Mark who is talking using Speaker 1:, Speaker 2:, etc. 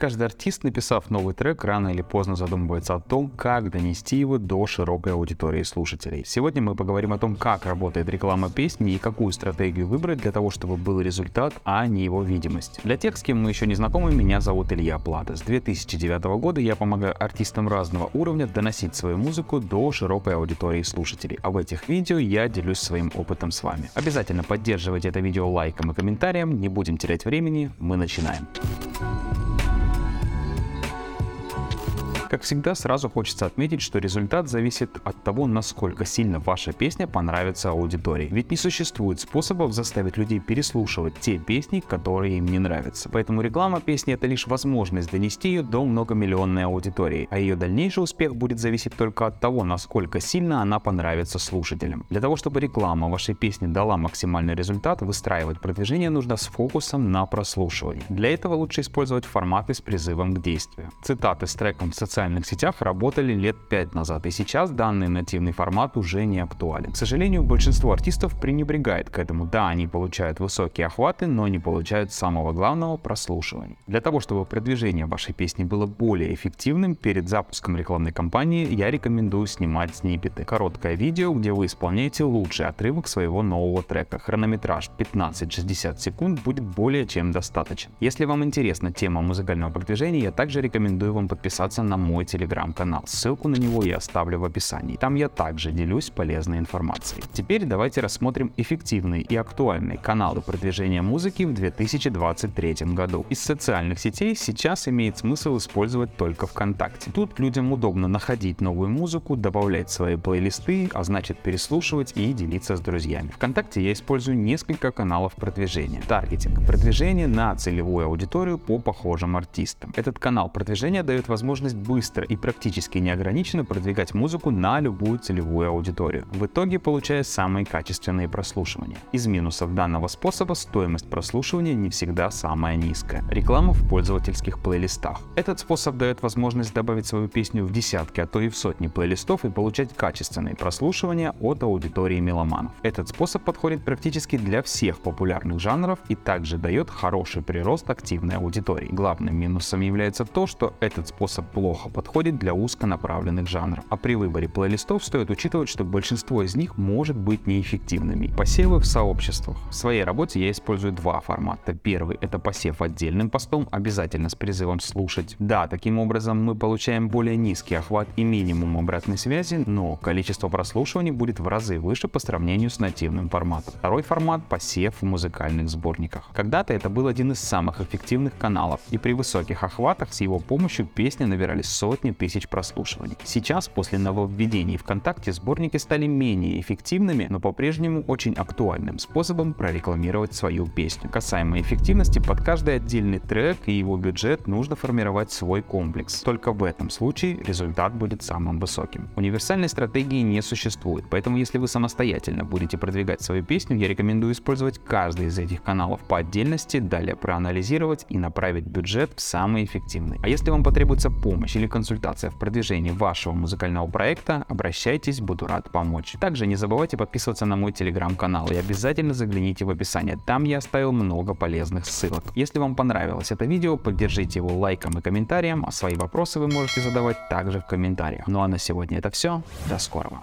Speaker 1: Каждый артист, написав новый трек, рано или поздно задумывается о том, как донести его до широкой аудитории слушателей. Сегодня мы поговорим о том, как работает реклама песни и какую стратегию выбрать для того, чтобы был результат, а не его видимость. Для тех, с кем мы еще не знакомы, меня зовут Илья Плата. С 2009 года я помогаю артистам разного уровня доносить свою музыку до широкой аудитории слушателей. А в этих видео я делюсь своим опытом с вами. Обязательно поддерживайте это видео лайком и комментарием. Не будем терять времени, мы начинаем. Как всегда, сразу хочется отметить, что результат зависит от того, насколько сильно ваша песня понравится аудитории. Ведь не существует способов заставить людей переслушивать те песни, которые им не нравятся. Поэтому реклама песни это лишь возможность донести ее до многомиллионной аудитории, а ее дальнейший успех будет зависеть только от того, насколько сильно она понравится слушателям. Для того, чтобы реклама вашей песни дала максимальный результат, выстраивать продвижение нужно с фокусом на прослушивании. Для этого лучше использовать форматы с призывом к действию. Цитаты с треком социальных социальных сетях работали лет 5 назад, и сейчас данный нативный формат уже не актуален. К сожалению, большинство артистов пренебрегает к этому. Да, они получают высокие охваты, но не получают самого главного прослушивания. Для того, чтобы продвижение вашей песни было более эффективным, перед запуском рекламной кампании я рекомендую снимать сниппеты. Короткое видео, где вы исполняете лучший отрывок своего нового трека. Хронометраж 15-60 секунд будет более чем достаточен. Если вам интересна тема музыкального продвижения, я также рекомендую вам подписаться на мой мой телеграм-канал. Ссылку на него я оставлю в описании. Там я также делюсь полезной информацией. Теперь давайте рассмотрим эффективные и актуальные каналы продвижения музыки в 2023 году. Из социальных сетей сейчас имеет смысл использовать только ВКонтакте. Тут людям удобно находить новую музыку, добавлять свои плейлисты, а значит переслушивать и делиться с друзьями. Вконтакте я использую несколько каналов продвижения. Таргетинг – продвижение на целевую аудиторию по похожим артистам. Этот канал продвижения дает возможность быстро быстро и практически неограниченно продвигать музыку на любую целевую аудиторию, в итоге получая самые качественные прослушивания. Из минусов данного способа стоимость прослушивания не всегда самая низкая. Реклама в пользовательских плейлистах. Этот способ дает возможность добавить свою песню в десятки, а то и в сотни плейлистов и получать качественные прослушивания от аудитории меломанов. Этот способ подходит практически для всех популярных жанров и также дает хороший прирост активной аудитории. Главным минусом является то, что этот способ плохо подходит для узконаправленных жанров. А при выборе плейлистов стоит учитывать, что большинство из них может быть неэффективными. Посевы в сообществах. В своей работе я использую два формата. Первый — это посев отдельным постом, обязательно с призывом слушать. Да, таким образом мы получаем более низкий охват и минимум обратной связи, но количество прослушиваний будет в разы выше по сравнению с нативным форматом. Второй формат — посев в музыкальных сборниках. Когда-то это был один из самых эффективных каналов, и при высоких охватах с его помощью песни набирались сотни тысяч прослушиваний. Сейчас, после нововведений ВКонтакте, сборники стали менее эффективными, но по-прежнему очень актуальным способом прорекламировать свою песню. Касаемо эффективности, под каждый отдельный трек и его бюджет нужно формировать свой комплекс. Только в этом случае результат будет самым высоким. Универсальной стратегии не существует, поэтому если вы самостоятельно будете продвигать свою песню, я рекомендую использовать каждый из этих каналов по отдельности, далее проанализировать и направить бюджет в самый эффективный. А если вам потребуется помощь или консультация в продвижении вашего музыкального проекта, обращайтесь, буду рад помочь. Также не забывайте подписываться на мой телеграм-канал и обязательно загляните в описание, там я оставил много полезных ссылок. Если вам понравилось это видео, поддержите его лайком и комментарием, а свои вопросы вы можете задавать также в комментариях. Ну а на сегодня это все, до скорого.